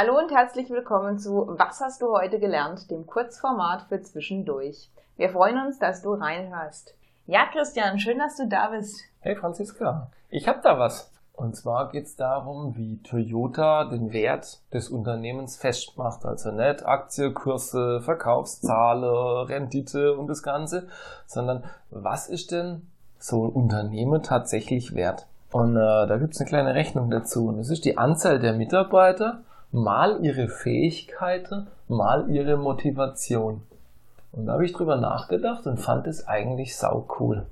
Hallo und herzlich willkommen zu Was hast du heute gelernt, dem Kurzformat für zwischendurch. Wir freuen uns, dass du reinhörst. Ja, Christian, schön, dass du da bist. Hey Franziska, ich habe da was. Und zwar geht es darum, wie Toyota den Wert des Unternehmens festmacht. Also nicht Aktienkurse, Verkaufszahlen, Rendite und das Ganze, sondern was ist denn so ein Unternehmen tatsächlich wert? Und äh, da gibt es eine kleine Rechnung dazu. Und das ist die Anzahl der Mitarbeiter mal ihre Fähigkeiten, mal ihre Motivation. Und da habe ich drüber nachgedacht und fand es eigentlich sau cool.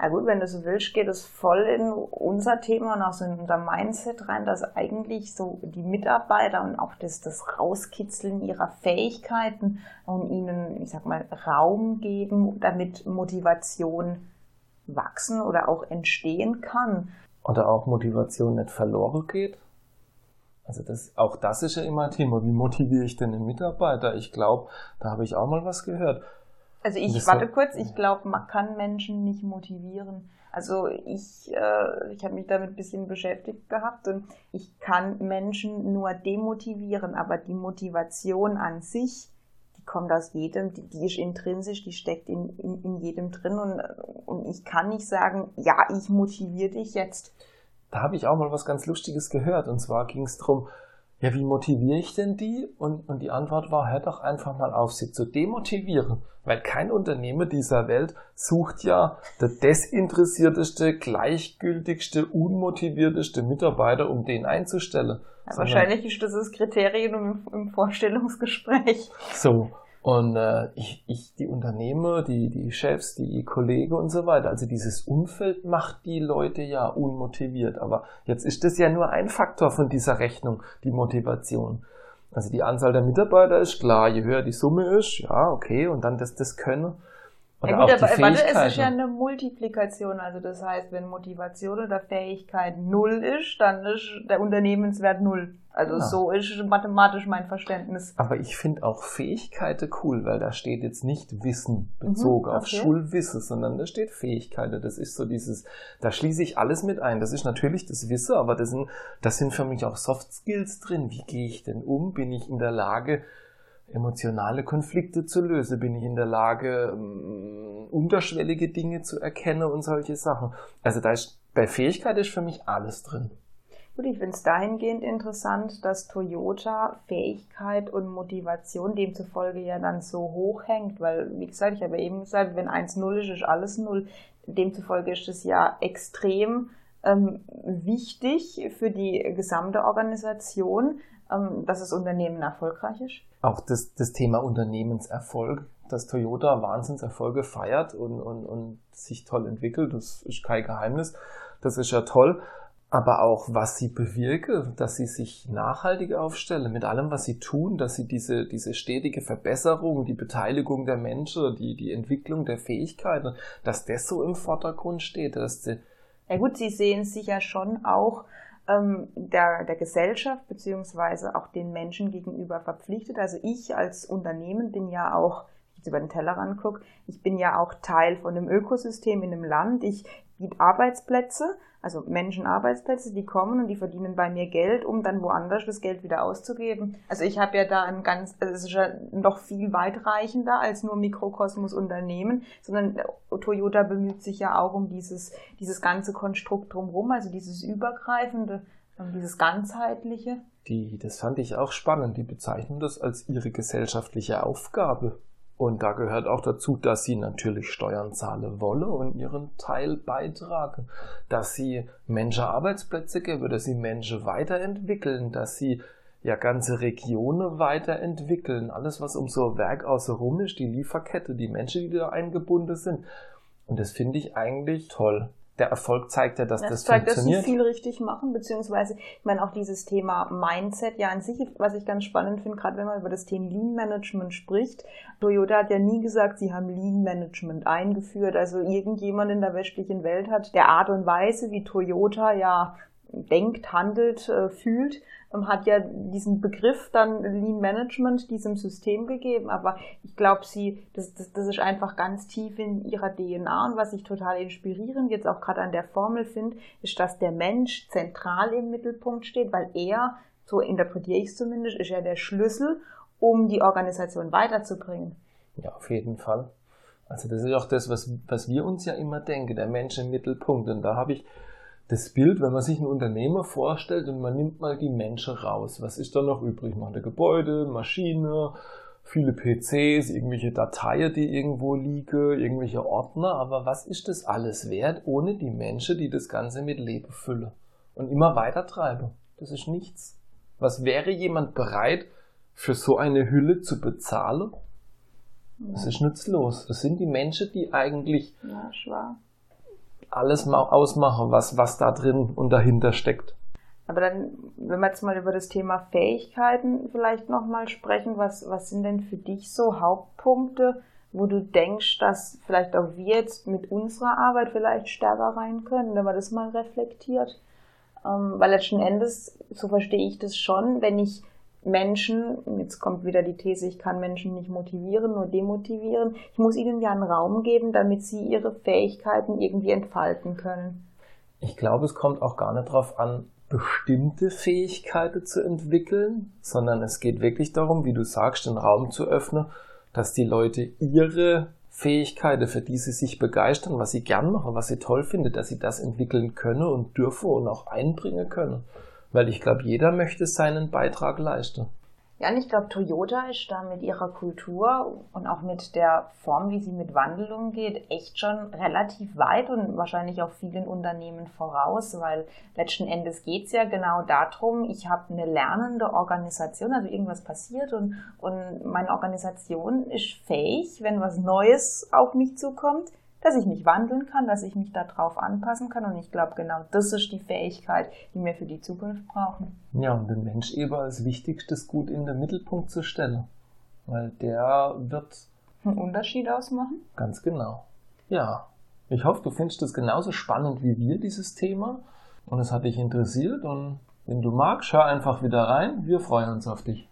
Na gut, wenn du so willst, geht es voll in unser Thema und auch so in unser Mindset rein, dass eigentlich so die Mitarbeiter und auch das, das Rauskitzeln ihrer Fähigkeiten und ihnen, ich sag mal, Raum geben, damit Motivation wachsen oder auch entstehen kann. Oder auch Motivation nicht verloren geht. Also das, auch das ist ja immer ein Thema. Wie motiviere ich denn den Mitarbeiter? Ich glaube, da habe ich auch mal was gehört. Also ich warte kurz, ich glaube, man kann Menschen nicht motivieren. Also ich, äh, ich habe mich damit ein bisschen beschäftigt gehabt und ich kann Menschen nur demotivieren, aber die Motivation an sich, die kommt aus jedem, die, die ist intrinsisch, die steckt in, in, in jedem drin und, und ich kann nicht sagen, ja, ich motiviere dich jetzt da habe ich auch mal was ganz Lustiges gehört. Und zwar ging es darum, ja, wie motiviere ich denn die? Und, und die Antwort war, hör doch einfach mal auf, sie zu demotivieren. Weil kein Unternehmer dieser Welt sucht ja der desinteressierteste, gleichgültigste, unmotivierteste Mitarbeiter, um den einzustellen. Ja, wahrscheinlich ist das das Kriterium im, im Vorstellungsgespräch. So. Und äh, ich, ich, die Unternehmer, die, die Chefs, die Kollegen und so weiter, also dieses Umfeld macht die Leute ja unmotiviert. Aber jetzt ist das ja nur ein Faktor von dieser Rechnung, die Motivation. Also die Anzahl der Mitarbeiter ist klar, je höher die Summe ist, ja, okay, und dann das, das Können. Und ja gut, aber warte, es ist ja eine Multiplikation. Also das heißt, wenn Motivation oder Fähigkeit null ist, dann ist der Unternehmenswert null. Also ja. so ist mathematisch mein Verständnis. Aber ich finde auch Fähigkeiten cool, weil da steht jetzt nicht Wissen bezogen mhm, okay. auf Schulwissen, sondern da steht Fähigkeiten. Das ist so dieses, da schließe ich alles mit ein. Das ist natürlich das Wissen, aber das sind, das sind für mich auch Soft Skills drin. Wie gehe ich denn um? Bin ich in der Lage, emotionale Konflikte zu lösen? Bin ich in der Lage, um, unterschwellige Dinge zu erkennen und solche Sachen? Also da ist, bei Fähigkeit ist für mich alles drin. Gut, ich finde es dahingehend interessant, dass Toyota Fähigkeit und Motivation demzufolge ja dann so hoch hängt, weil, wie gesagt, ich habe eben gesagt, wenn eins null ist, ist alles null. Demzufolge ist es ja extrem ähm, wichtig für die gesamte Organisation, ähm, dass das Unternehmen erfolgreich ist auch das, das Thema Unternehmenserfolg, dass Toyota Wahnsinnserfolge feiert und, und, und sich toll entwickelt, das ist kein Geheimnis. Das ist ja toll. Aber auch, was sie bewirke, dass sie sich nachhaltig aufstellen mit allem, was sie tun, dass sie diese, diese stetige Verbesserung, die Beteiligung der Menschen, die, die Entwicklung der Fähigkeiten, dass das so im Vordergrund steht, dass sie ja gut, sie sehen sich ja schon auch ähm, der, der Gesellschaft beziehungsweise auch den Menschen gegenüber verpflichtet. Also ich als Unternehmen bin ja auch, jetzt über den Teller rangucke, ich bin ja auch Teil von einem Ökosystem in einem Land. Ich biete Arbeitsplätze, also Menschen Arbeitsplätze, die kommen und die verdienen bei mir Geld, um dann woanders das Geld wieder auszugeben. Also ich habe ja da ein ganz, also es ist ja noch viel weitreichender als nur Mikrokosmos Unternehmen, sondern Toyota bemüht sich ja auch um dieses, dieses ganze Konstrukt drumherum, also dieses übergreifende, dieses ganzheitliche. Die, das fand ich auch spannend. Die bezeichnen das als ihre gesellschaftliche Aufgabe. Und da gehört auch dazu, dass sie natürlich Steuern zahlen wolle und ihren Teil beitragen, dass sie Menschen Arbeitsplätze geben, dass sie Menschen weiterentwickeln, dass sie ja ganze Regionen weiterentwickeln. Alles, was um so ein Werk außenrum ist, die Lieferkette, die Menschen, die da eingebunden sind. Und das finde ich eigentlich toll der Erfolg zeigt ja, dass das, das zeigt, funktioniert. dass sie viel richtig machen, beziehungsweise, ich meine, auch dieses Thema Mindset, ja an sich, was ich ganz spannend finde, gerade wenn man über das Thema Lean Management spricht. Toyota hat ja nie gesagt, sie haben Lean Management eingeführt. Also irgendjemand in der westlichen Welt hat der Art und Weise, wie Toyota ja denkt, handelt, äh, fühlt, ähm, hat ja diesen Begriff dann Lean Management diesem System gegeben. Aber ich glaube, sie, das, das, das ist einfach ganz tief in ihrer DNA. Und was ich total inspirierend jetzt auch gerade an der Formel finde, ist, dass der Mensch zentral im Mittelpunkt steht, weil er so interpretiere ich es zumindest, ist ja der Schlüssel, um die Organisation weiterzubringen. Ja, auf jeden Fall. Also das ist auch das, was, was wir uns ja immer denken, der Mensch im Mittelpunkt. Und da habe ich das Bild, wenn man sich einen Unternehmer vorstellt und man nimmt mal die Menschen raus. Was ist da noch übrig? Man hat Gebäude, Maschine, viele PCs, irgendwelche Dateien, die irgendwo liegen, irgendwelche Ordner. Aber was ist das alles wert ohne die Menschen, die das Ganze mit Leben füllen und immer weiter treiben? Das ist nichts. Was wäre jemand bereit, für so eine Hülle zu bezahlen? Das ist nutzlos. Das sind die Menschen, die eigentlich ja, alles ausmachen, was, was da drin und dahinter steckt. Aber dann, wenn wir jetzt mal über das Thema Fähigkeiten vielleicht nochmal sprechen, was, was sind denn für dich so Hauptpunkte, wo du denkst, dass vielleicht auch wir jetzt mit unserer Arbeit vielleicht stärker rein können, wenn man das mal reflektiert? Ähm, weil letzten Endes, so verstehe ich das schon, wenn ich Menschen, jetzt kommt wieder die These, ich kann Menschen nicht motivieren, nur demotivieren. Ich muss ihnen ja einen Raum geben, damit sie ihre Fähigkeiten irgendwie entfalten können. Ich glaube, es kommt auch gar nicht darauf an, bestimmte Fähigkeiten zu entwickeln, sondern es geht wirklich darum, wie du sagst, den Raum zu öffnen, dass die Leute ihre Fähigkeiten, für die sie sich begeistern, was sie gern machen, was sie toll finden, dass sie das entwickeln können und dürfen und auch einbringen können. Weil ich glaube, jeder möchte seinen Beitrag leisten. Ja, und ich glaube, Toyota ist da mit ihrer Kultur und auch mit der Form, wie sie mit Wandel umgeht, echt schon relativ weit und wahrscheinlich auch vielen Unternehmen voraus, weil letzten Endes geht's ja genau darum, ich habe eine lernende Organisation, also irgendwas passiert und, und meine Organisation ist fähig, wenn was Neues auf mich zukommt, dass ich mich wandeln kann, dass ich mich darauf anpassen kann. Und ich glaube, genau das ist die Fähigkeit, die wir für die Zukunft brauchen. Ja, und den Mensch eben als wichtigstes Gut in den Mittelpunkt zu stellen. Weil der wird einen Unterschied ausmachen. Ganz genau. Ja. Ich hoffe, du findest es genauso spannend wie wir, dieses Thema. Und es hat dich interessiert. Und wenn du magst, hör einfach wieder rein. Wir freuen uns auf dich.